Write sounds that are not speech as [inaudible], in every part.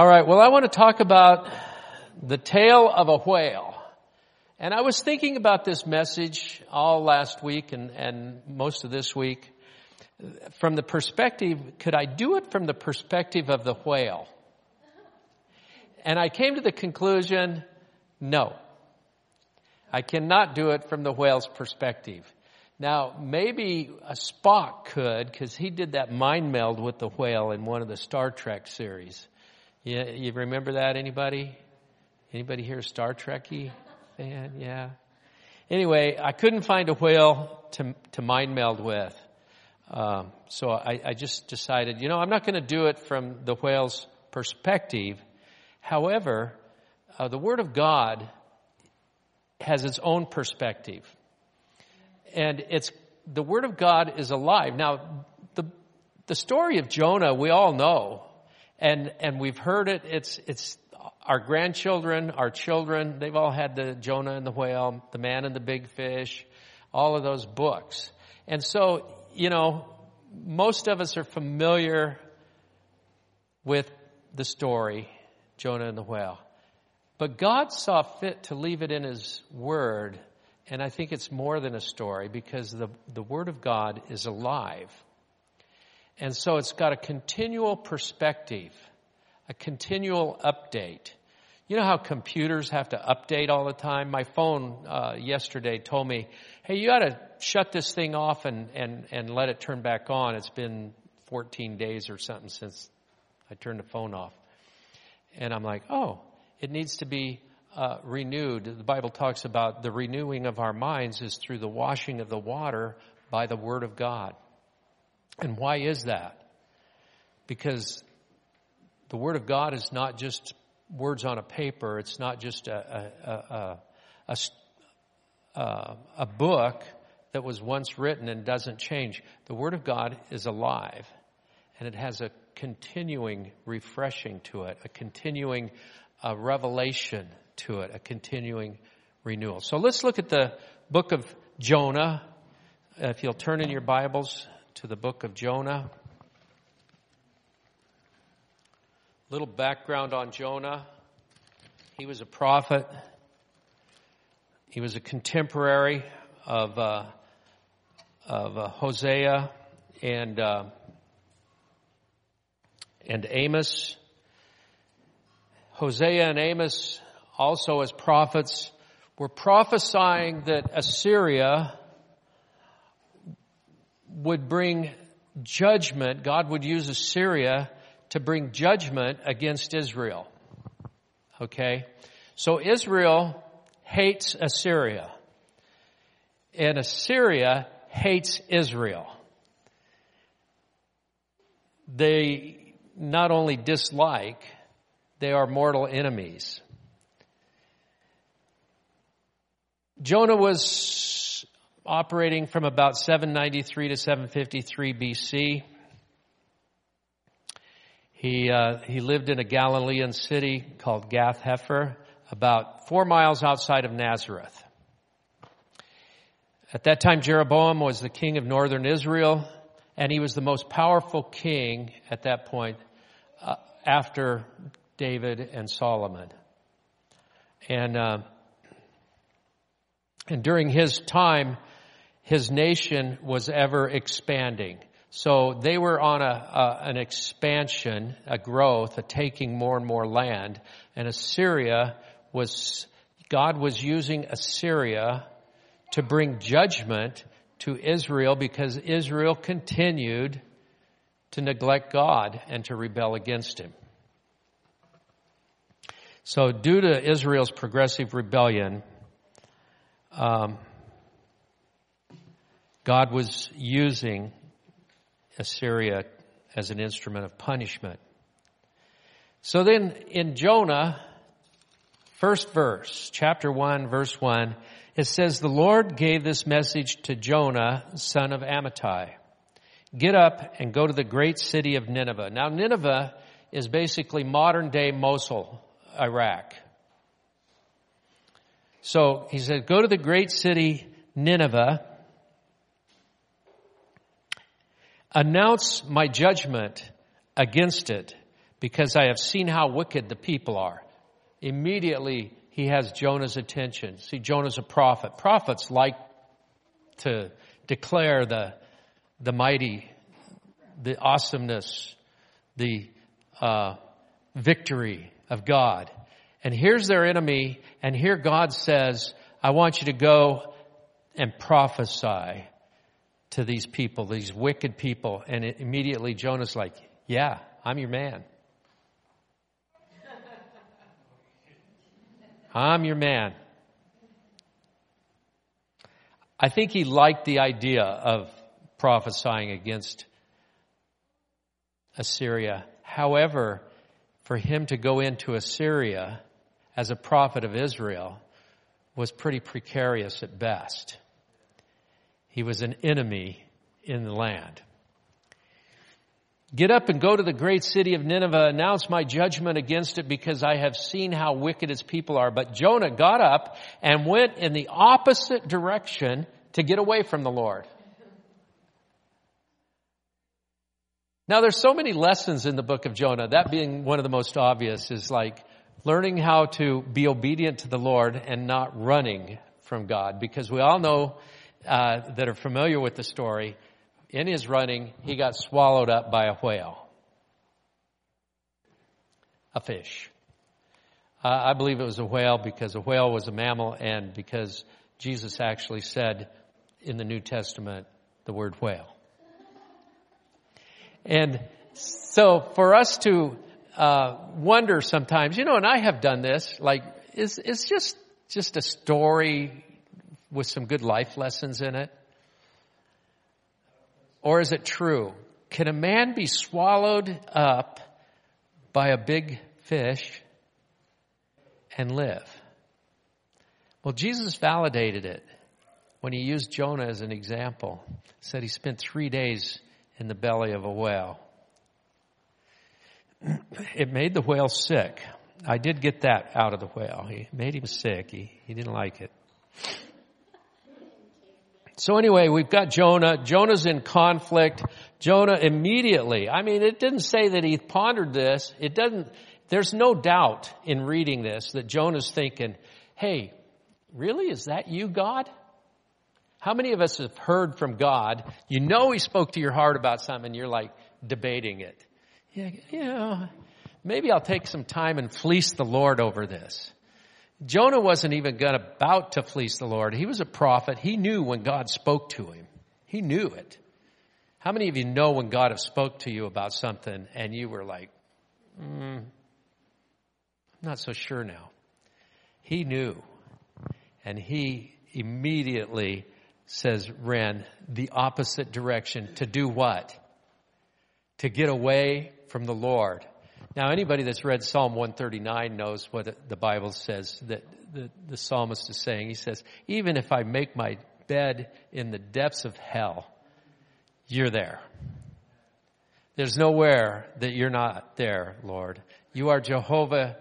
All right, well, I want to talk about the tale of a whale. And I was thinking about this message all last week and, and most of this week from the perspective, could I do it from the perspective of the whale? And I came to the conclusion, no. I cannot do it from the whale's perspective. Now, maybe a Spock could, because he did that mind meld with the whale in one of the Star Trek series. Yeah, you remember that? Anybody? Anybody here Star Trekky fan? Yeah. Anyway, I couldn't find a whale to to mind meld with, um, so I, I just decided, you know, I'm not going to do it from the whale's perspective. However, uh, the Word of God has its own perspective and it's the word of God is alive. Now, the the story of Jonah we all know, and and we've heard it. It's it's our grandchildren, our children. They've all had the Jonah and the whale, the man and the big fish, all of those books. And so, you know, most of us are familiar with the story, Jonah and the whale. But God saw fit to leave it in His Word and I think it's more than a story because the, the Word of God is alive. And so it's got a continual perspective, a continual update. You know how computers have to update all the time? My phone uh, yesterday told me, hey, you to shut this thing off and, and, and let it turn back on. It's been 14 days or something since I turned the phone off. And I'm like, oh, it needs to be uh, renewed. The Bible talks about the renewing of our minds is through the washing of the water by the Word of God. And why is that? Because the Word of God is not just words on a paper. It's not just a, a, a, a, a book that was once written and doesn't change. The Word of God is alive and it has a continuing refreshing to it, a continuing uh, revelation to it, a continuing renewal. So let's look at the book of Jonah. If you'll turn in your Bibles to the book of Jonah. Little background on Jonah. He was a prophet. He was a contemporary of uh, of uh, Hosea and uh, and Amos. Hosea and Amos also as prophets were prophesying that Assyria would bring judgment. God would use Assyria to bring judgment against Israel. Okay? So Israel hates Assyria. And Assyria hates Israel. They not only dislike, they are mortal enemies. Jonah was operating from about 793 to 753 BC. He, uh, he lived in a Galilean city called Gath Hepher, about four miles outside of Nazareth. At that time, Jeroboam was the king of northern Israel, and he was the most powerful king at that point uh, after David and Solomon. And uh, and during his time, his nation was ever expanding. So they were on a, a, an expansion, a growth, a taking more and more land. And Assyria was, God was using Assyria to bring judgment to Israel because Israel continued to neglect God and to rebel against Him. So due to Israel's progressive rebellion, um, God was using Assyria as an instrument of punishment. So then in Jonah, first verse, chapter 1, verse 1, it says, The Lord gave this message to Jonah, son of Amittai. Get up and go to the great city of Nineveh. Now Nineveh is basically modern day Mosul, Iraq. So he said, go to the great city Nineveh, announce my judgment against it, because I have seen how wicked the people are. Immediately, he has Jonah's attention. See, Jonah's a prophet. Prophets like to declare the, the mighty, the awesomeness, the uh, victory of God. And here's their enemy, and here God says, I want you to go and prophesy to these people, these wicked people. And it, immediately Jonah's like, yeah, I'm your man. I'm your man. I think he liked the idea of prophesying against Assyria. However, for him to go into Assyria as a prophet of Israel was pretty precarious at best. He was an enemy in the land. Get up and go to the great city of Nineveh, announce my judgment against it because I have seen how wicked its people are. But Jonah got up and went in the opposite direction to get away from the Lord. Now there's so many lessons in the book of Jonah, that being one of the most obvious is like learning how to be obedient to the Lord and not running from God because we all know uh, that are familiar with the story in his running, he got swallowed up by a whale, a fish. Uh, I believe it was a whale because a whale was a mammal and because Jesus actually said in the New Testament the word whale. And so for us to uh, wonder sometimes, you know, and I have done this, like, is, is just, just a story with some good life lessons in it? Or is it true? Can a man be swallowed up by a big fish and live? Well, Jesus validated it when he used Jonah as an example. He Said he spent three days in the belly of a whale. It made the whale sick. I did get that out of the whale. He made him sick. He, he didn't like it. So anyway, we've got Jonah. Jonah's in conflict. Jonah immediately, I mean, it didn't say that he pondered this. It doesn't, there's no doubt in reading this that Jonah's thinking, hey, really? Is that you, God? How many of us have heard from God? You know He spoke to your heart about something and you're like debating it. Yeah, yeah, maybe I'll take some time and fleece the Lord over this. Jonah wasn't even about to fleece the Lord. He was a prophet. He knew when God spoke to him. He knew it. How many of you know when God has spoke to you about something and you were like, mm, I'm not so sure now. He knew. And he immediately says, ran the opposite direction to do what? To get away from the Lord. Now, anybody that's read Psalm 139 knows what the Bible says that the, the psalmist is saying. He says, even if I make my bed in the depths of hell, you're there. There's nowhere that you're not there, Lord. You are Jehovah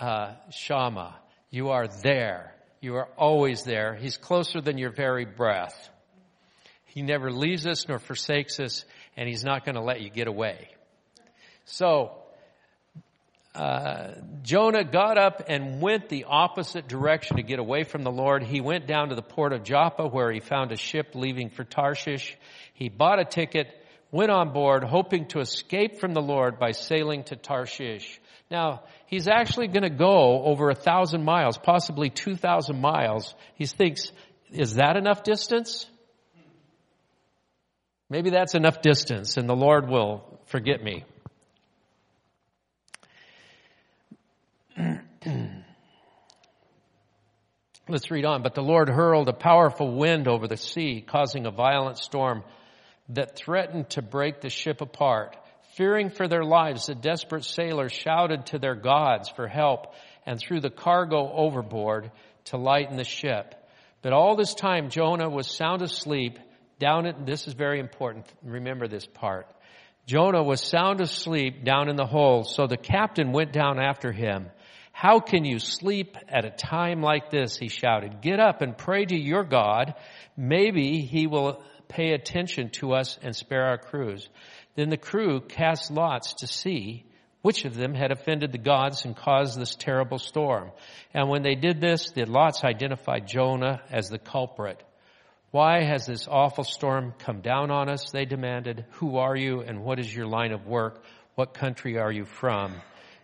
uh, Shammah. You are there. You are always there. He's closer than your very breath. He never leaves us nor forsakes us, and He's not going to let you get away. So, uh, Jonah got up and went the opposite direction to get away from the Lord. He went down to the port of Joppa where he found a ship leaving for Tarshish. He bought a ticket, went on board, hoping to escape from the Lord by sailing to Tarshish. Now, he's actually going to go over a thousand miles, possibly two thousand miles. He thinks, is that enough distance? Maybe that's enough distance and the Lord will forget me. [clears throat] Let's read on. But the Lord hurled a powerful wind over the sea, causing a violent storm that threatened to break the ship apart. Fearing for their lives, the desperate sailors shouted to their gods for help and threw the cargo overboard to lighten the ship. But all this time, Jonah was sound asleep down at, this is very important. Remember this part. Jonah was sound asleep down in the hold, so the captain went down after him how can you sleep at a time like this? He shouted. Get up and pray to your God. Maybe he will pay attention to us and spare our crews. Then the crew cast lots to see which of them had offended the gods and caused this terrible storm. And when they did this, the lots identified Jonah as the culprit. Why has this awful storm come down on us? They demanded. Who are you and what is your line of work? What country are you from?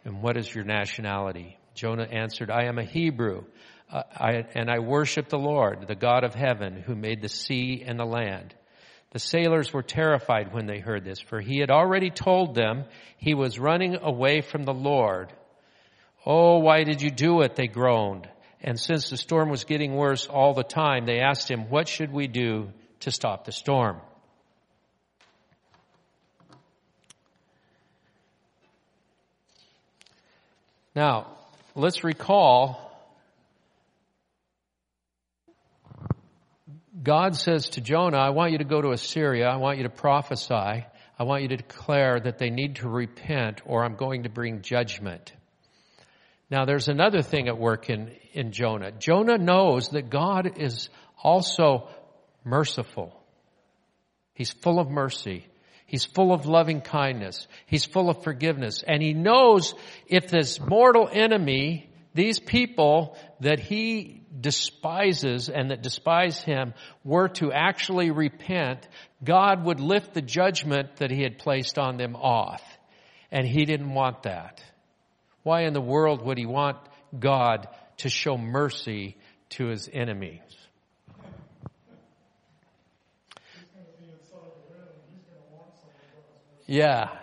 And what is your nationality? Jonah answered, I am a Hebrew, uh, I, and I worship the Lord, the God of heaven, who made the sea and the land. The sailors were terrified when they heard this, for he had already told them he was running away from the Lord. Oh, why did you do it? They groaned. And since the storm was getting worse all the time, they asked him, what should we do to stop the storm? Now, let's recall God says to Jonah, I want you to go to Assyria. I want you to prophesy. I want you to declare that they need to repent or I'm going to bring judgment. Now there's another thing at work in, in Jonah. Jonah knows that God is also merciful. He's full of mercy. He's full of loving kindness. He's full of forgiveness. And he knows if this mortal enemy, these people that he despises and that despise him were to actually repent, God would lift the judgment that he had placed on them off. And he didn't want that. Why in the world would he want God to show mercy to his enemies? Yeah. [laughs]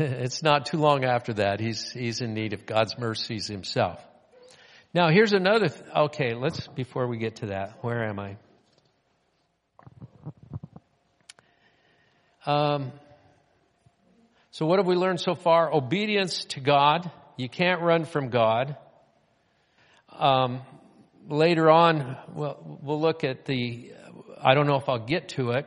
It's not too long after that. He's, he's in need of God's mercies himself. Now here's another, th- okay, let's, before we get to that, where am I? Um, so what have we learned so far? Obedience to God. You can't run from God. Um, later on, we'll, we'll, look at the, I don't know if I'll get to it,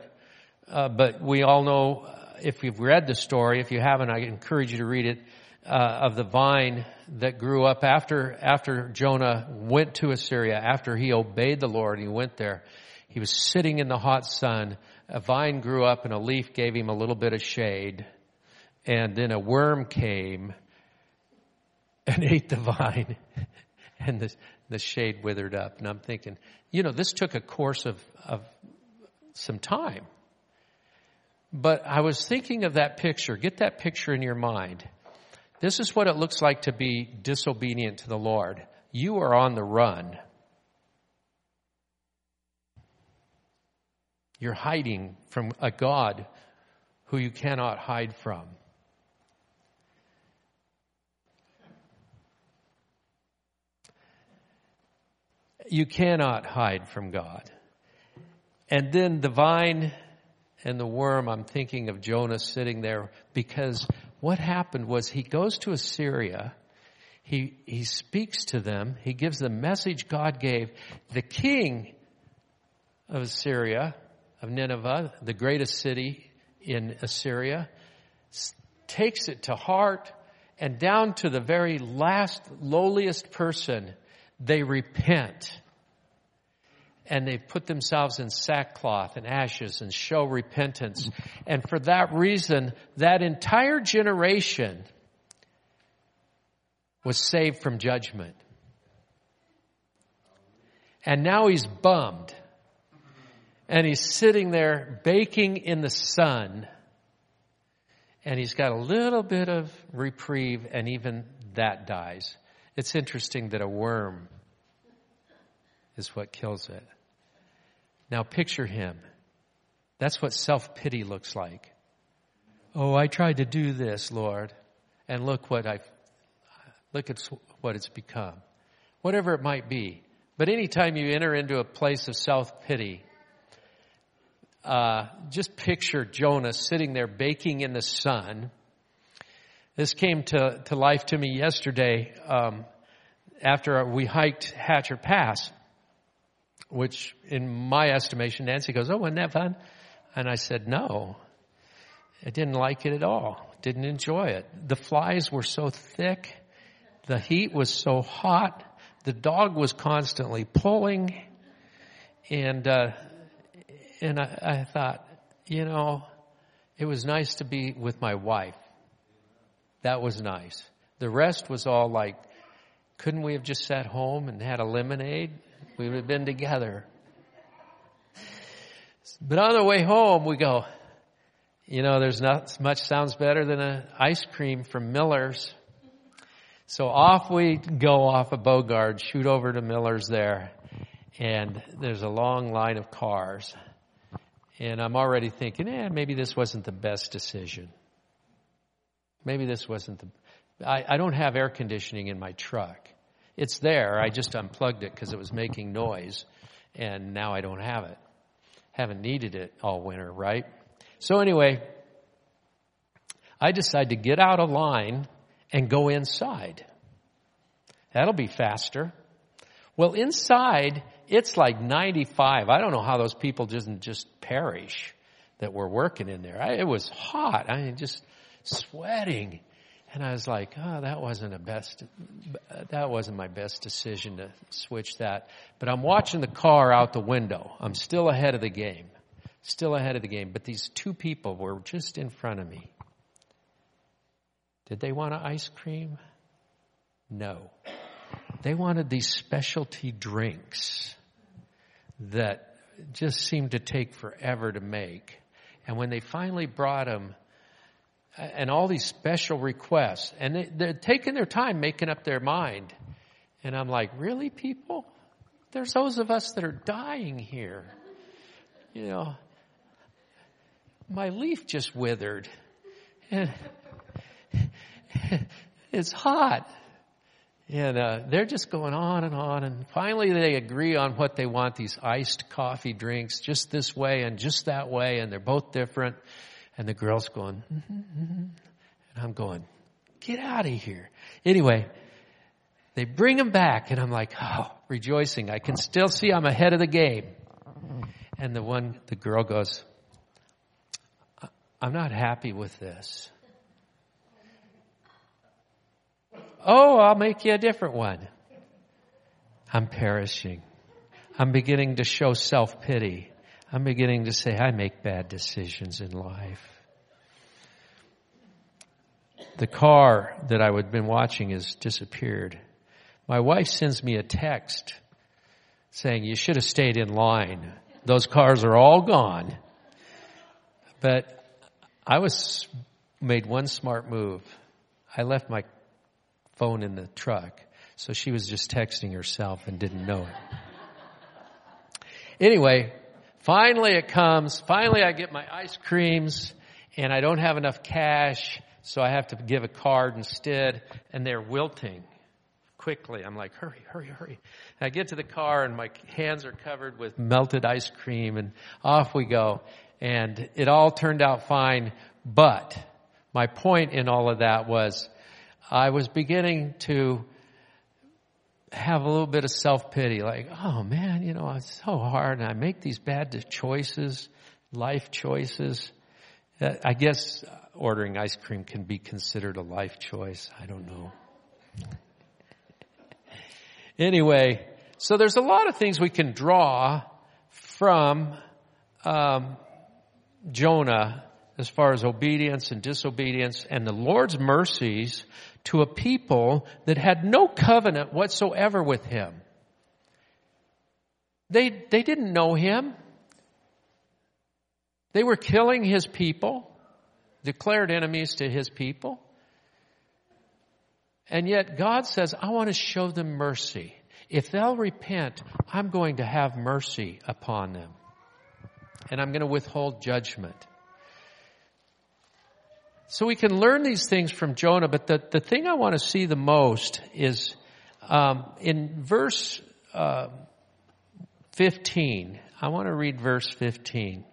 uh, but we all know, if you've read the story, if you haven't, I encourage you to read it, uh, of the vine that grew up after, after Jonah went to Assyria, after he obeyed the Lord, he went there. He was sitting in the hot sun. A vine grew up and a leaf gave him a little bit of shade. And then a worm came and [laughs] ate the vine [laughs] and the, the shade withered up. And I'm thinking, you know, this took a course of, of some time. But I was thinking of that picture. Get that picture in your mind. This is what it looks like to be disobedient to the Lord. You are on the run. You're hiding from a God who you cannot hide from. You cannot hide from God. And then the vine and the worm, I'm thinking of Jonah sitting there because what happened was he goes to Assyria. He, he speaks to them. He gives the message God gave. The king of Assyria, of Nineveh, the greatest city in Assyria, takes it to heart and down to the very last lowliest person, they repent and they put themselves in sackcloth and ashes and show repentance. And for that reason, that entire generation was saved from judgment. And now he's bummed. And he's sitting there baking in the sun. And he's got a little bit of reprieve and even that dies. It's interesting that a worm is what kills it. Now picture him. That's what self-pity looks like. Oh, I tried to do this, Lord, and look what I, look at what it's become. Whatever it might be. But anytime you enter into a place of self-pity, uh, just picture Jonah sitting there baking in the sun. This came to, to life to me yesterday um, after we hiked Hatcher Pass which in my estimation, Nancy goes, oh, wasn't that fun? And I said, no. I didn't like it at all. Didn't enjoy it. The flies were so thick. The heat was so hot. The dog was constantly pulling. And, uh, and I, I thought, you know, it was nice to be with my wife. That was nice. The rest was all like, couldn't we have just sat home and had a lemonade? We would have been together. But on the way home, we go, you know, there's not much sounds better than an ice cream from Miller's. So off we go off of Bogard, shoot over to Miller's there, and there's a long line of cars. And I'm already thinking, eh, maybe this wasn't the best decision. Maybe this wasn't the, I, I don't have air conditioning in my truck. It's there. I just unplugged it because it was making noise and now I don't have it. Haven't needed it all winter, right? So anyway, I decide to get out of line and go inside. That'll be faster. Well, inside, it's like 95. I don't know how those people didn't just perish that were working in there. I, it was hot. I mean, just sweating. And I was like, oh, that wasn't a best, that wasn't my best decision to switch that. But I'm watching the car out the window. I'm still ahead of the game. Still ahead of the game. But these two people were just in front of me. Did they want an ice cream? No. They wanted these specialty drinks that just seemed to take forever to make. And when they finally brought them, and all these special requests, and they, they're taking their time making up their mind. And I'm like, really, people? There's those of us that are dying here. You know, my leaf just withered. And [laughs] it's hot. And uh, they're just going on and on, and finally they agree on what they want: these iced coffee drinks, just this way and just that way, and they're both different. And the girl's going, mm-hmm, mm-hmm. and I'm going, get out of here. Anyway, they bring him back, and I'm like, oh, rejoicing. I can still see I'm ahead of the game. And the one, the girl goes, I'm not happy with this. Oh, I'll make you a different one. I'm perishing. I'm beginning to show self-pity. I'm beginning to say, I make bad decisions in life. The car that I had been watching has disappeared. My wife sends me a text saying, you should have stayed in line. Those cars are all gone. But I was made one smart move. I left my phone in the truck. So she was just texting herself and didn't know it. Anyway, finally it comes. Finally I get my ice creams and I don't have enough cash. So I have to give a card instead and they're wilting quickly. I'm like, hurry, hurry, hurry. And I get to the car and my hands are covered with melted ice cream and off we go. And it all turned out fine. But my point in all of that was I was beginning to have a little bit of self-pity, like, oh man, you know, it's so hard and I make these bad choices, life choices. Uh, I guess ordering ice cream can be considered a life choice. I don't know. anyway, so there's a lot of things we can draw from um, Jonah as far as obedience and disobedience and the Lord's mercies to a people that had no covenant whatsoever with him. They, they didn't know him. They were killing his people, declared enemies to his people. And yet God says, I want to show them mercy. If they'll repent, I'm going to have mercy upon them. And I'm going to withhold judgment. So we can learn these things from Jonah, but the, the thing I want to see the most is um, in verse uh, 15. I want to read verse 15.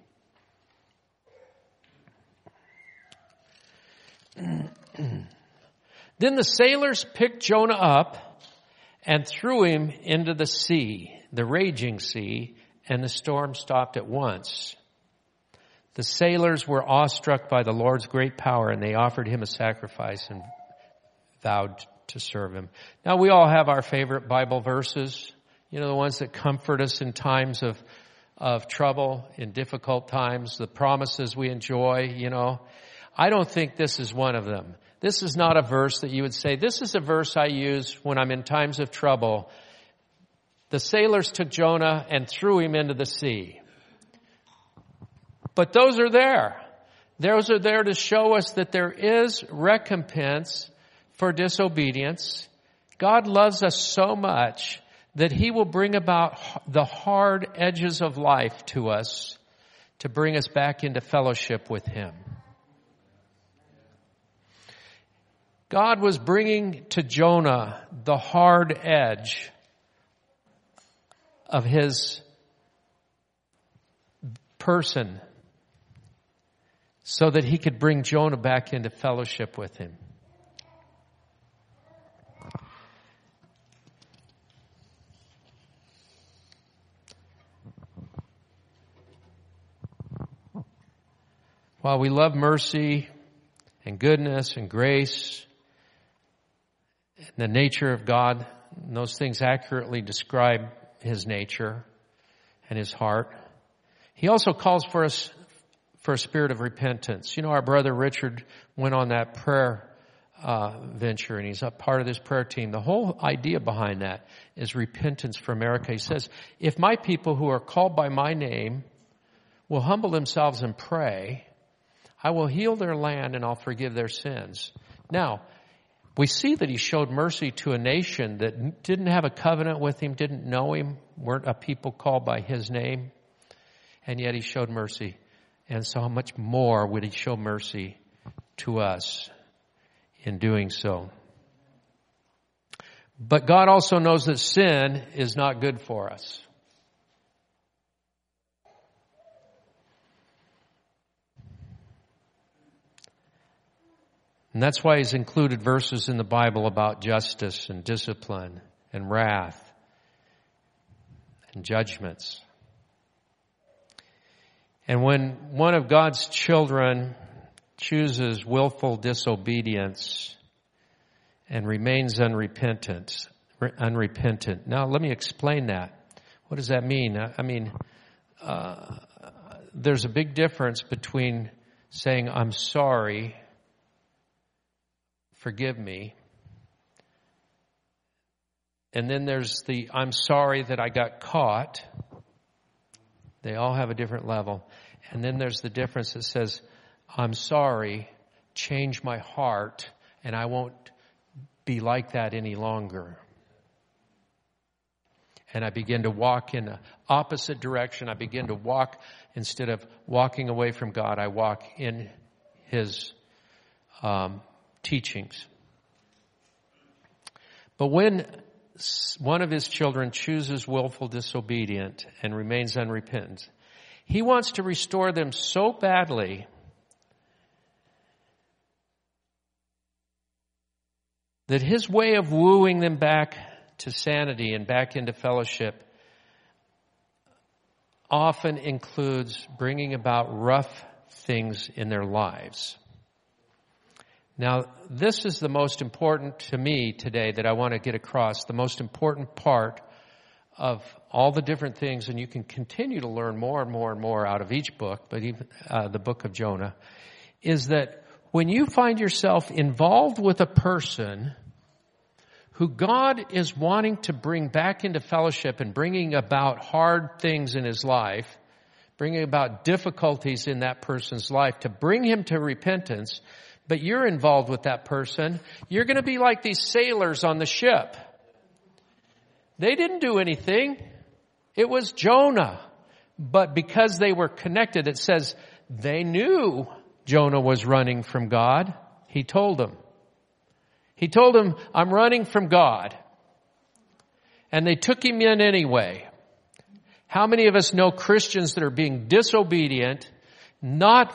[clears throat] then the sailors picked Jonah up and threw him into the sea, the raging sea, and the storm stopped at once. The sailors were awestruck by the Lord's great power and they offered him a sacrifice and vowed to serve him. Now we all have our favorite Bible verses, you know, the ones that comfort us in times of, of trouble, in difficult times, the promises we enjoy, you know. I don't think this is one of them. This is not a verse that you would say, this is a verse I use when I'm in times of trouble. The sailors took Jonah and threw him into the sea. But those are there. Those are there to show us that there is recompense for disobedience. God loves us so much that He will bring about the hard edges of life to us to bring us back into fellowship with Him. God was bringing to Jonah the hard edge of his person so that he could bring Jonah back into fellowship with him. While we love mercy and goodness and grace and the nature of God, those things accurately describe his nature and his heart. He also calls for us for a spirit of repentance. You know, our brother Richard went on that prayer uh, venture and he's a part of this prayer team. The whole idea behind that is repentance for America. He says, if my people who are called by my name will humble themselves and pray, I will heal their land and I'll forgive their sins. Now, we see that he showed mercy to a nation that didn't have a covenant with him, didn't know him, weren't a people called by his name, and yet he showed mercy and so how much more would he show mercy to us in doing so? But God also knows that sin is not good for us. And that's why he's included verses in the Bible about justice and discipline and wrath and judgments. And when one of God's children chooses willful disobedience and remains unrepentant, unrepentant. Now let me explain that. What does that mean? I mean, uh, there's a big difference between saying, I'm sorry, forgive me, and then there's the, I'm sorry that I got caught. They all have a different level. And then there's the difference that says, I'm sorry, change my heart, and I won't be like that any longer. And I begin to walk in the opposite direction. I begin to walk, instead of walking away from God, I walk in His um, teachings. But when one of his children chooses willful disobedience and remains unrepentant, he wants to restore them so badly that his way of wooing them back to sanity and back into fellowship often includes bringing about rough things in their lives. Now, this is the most important to me today that I want to get across, the most important part of all the different things, and you can continue to learn more and more and more out of each book, but even uh, the book of Jonah, is that when you find yourself involved with a person who God is wanting to bring back into fellowship and bringing about hard things in his life, bringing about difficulties in that person's life to bring him to repentance, but you're involved with that person, you're going to be like these sailors on the ship they didn't do anything. It was Jonah. But because they were connected, it says they knew Jonah was running from God. He told them. He told them, I'm running from God. And they took him in anyway. How many of us know Christians that are being disobedient, not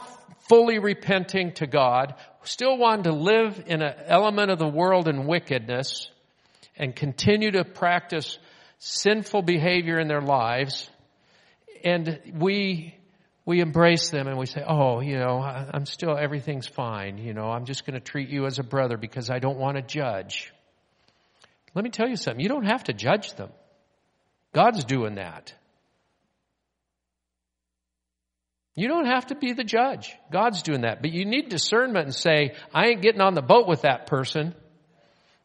fully repenting to God, still want to live in an element of the world and wickedness, and continue to practice sinful behavior in their lives, and we we embrace them and we say, "Oh, you know, I'm still everything's fine. You know, I'm just going to treat you as a brother because I don't want to judge." Let me tell you something. You don't have to judge them. God's doing that. You don't have to be the judge. God's doing that. But you need discernment and say, I ain't getting on the boat with that person.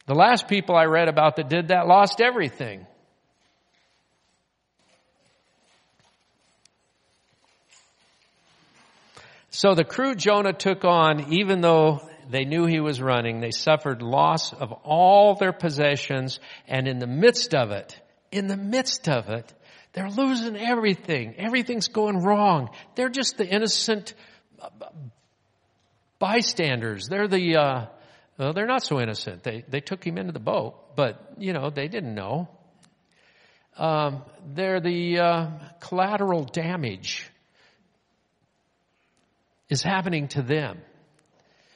The last people I read about that did that lost everything. So the crew Jonah took on, even though they knew he was running, they suffered loss of all their possessions, and in the midst of it, in the midst of it, they're losing everything. Everything's going wrong. They're just the innocent bystanders. They're the, uh, well, they're not so innocent. They, they took him into the boat, but, you know, they didn't know. Um, they're the uh, collateral damage is happening to them.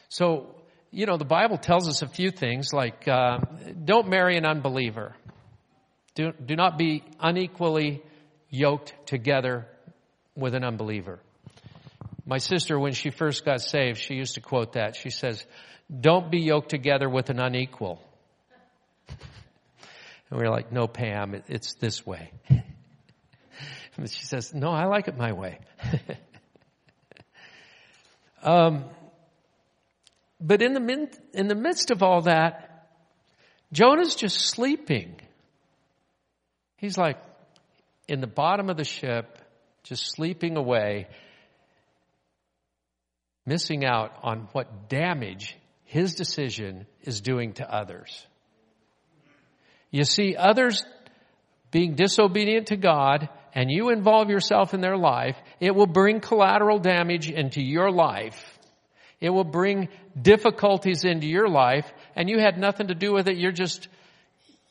So, you know, the Bible tells us a few things like uh, don't marry an unbeliever. Do, do not be unequally yoked together with an unbeliever. My sister, when she first got saved, she used to quote that. She says, Don't be yoked together with an unequal. [laughs] And we are like, No, Pam, it, it's this way. [laughs] And she says, No, I like it my way. [laughs] um, but in the, min- in the midst of all that, Jonah's just sleeping. He's like in the bottom of the ship, just sleeping away, missing out on what damage his decision is doing to others. You see, others being disobedient to God and you involve yourself in their life, it will bring collateral damage into your life. It will bring difficulties into your life and you had nothing to do with it. You're just,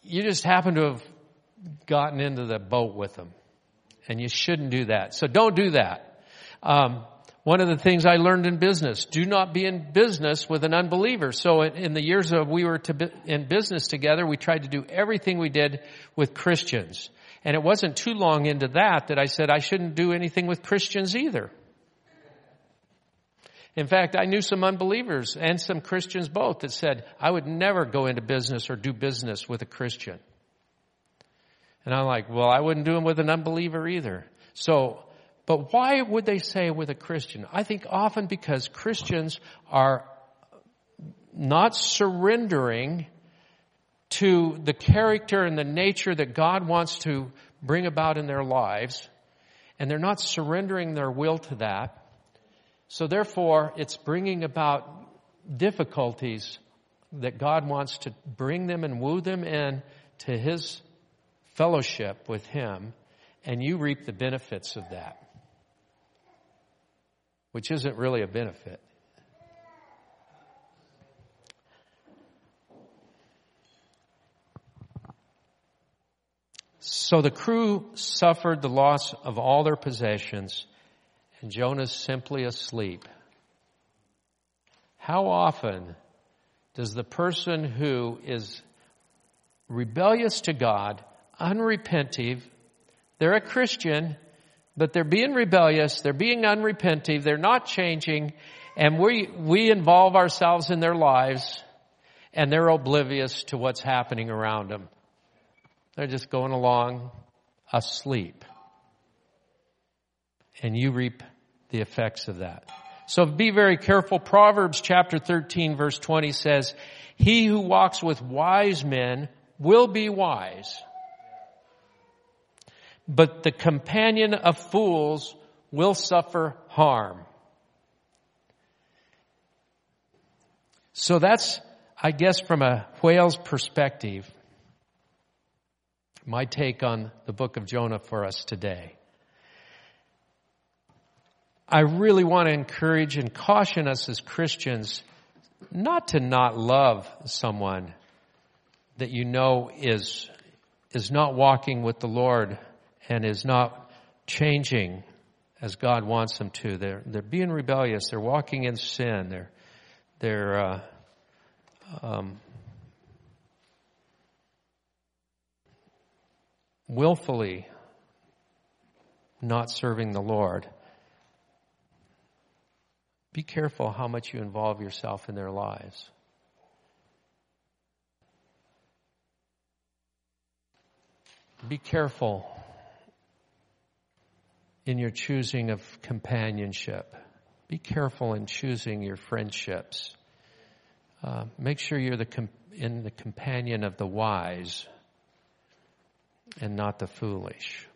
you just happen to have gotten into the boat with them. And you shouldn't do that. So don't do that. Um, one of the things I learned in business, do not be in business with an unbeliever. So in the years of we were to in business together, we tried to do everything we did with Christians. And it wasn't too long into that that I said I shouldn't do anything with Christians either. In fact, I knew some unbelievers and some Christians both that said, I would never go into business or do business with a Christian. And I'm like, well, I wouldn't do them with an unbeliever either. So, but why would they say with a Christian? I think often because Christians are not surrendering to the character and the nature that God wants to bring about in their lives, and they're not surrendering their will to that. So therefore, it's bringing about difficulties that God wants to bring them and woo them in to His fellowship with Him, and you reap the benefits of that, which isn't really a benefit. So the crew suffered the loss of all their possessions, and Jonah's simply asleep. How often does the person who is rebellious to God unrepentive. They're a Christian, but they're being rebellious. They're being unrepentive. They're not changing. And we, we involve ourselves in their lives and they're oblivious to what's happening around them. They're just going along asleep. And you reap the effects of that. So be very careful. Proverbs chapter 13 verse 20 says, He who walks with wise men will be wise but the companion of fools will suffer harm. So that's, I guess, from a whale's perspective, my take on the book of Jonah for us today. I really want to encourage and caution us as Christians not to not love someone that you know is, is not walking with the Lord and is not changing as God wants them to. They're, they're being rebellious. They're walking in sin. They're, they're, uh, um, willfully not serving the Lord. Be careful how much you involve yourself in their lives. Be careful in your choosing of companionship. Be careful in choosing your friendships. Uh, make sure you're the com- in the companion of the wise and not the foolish.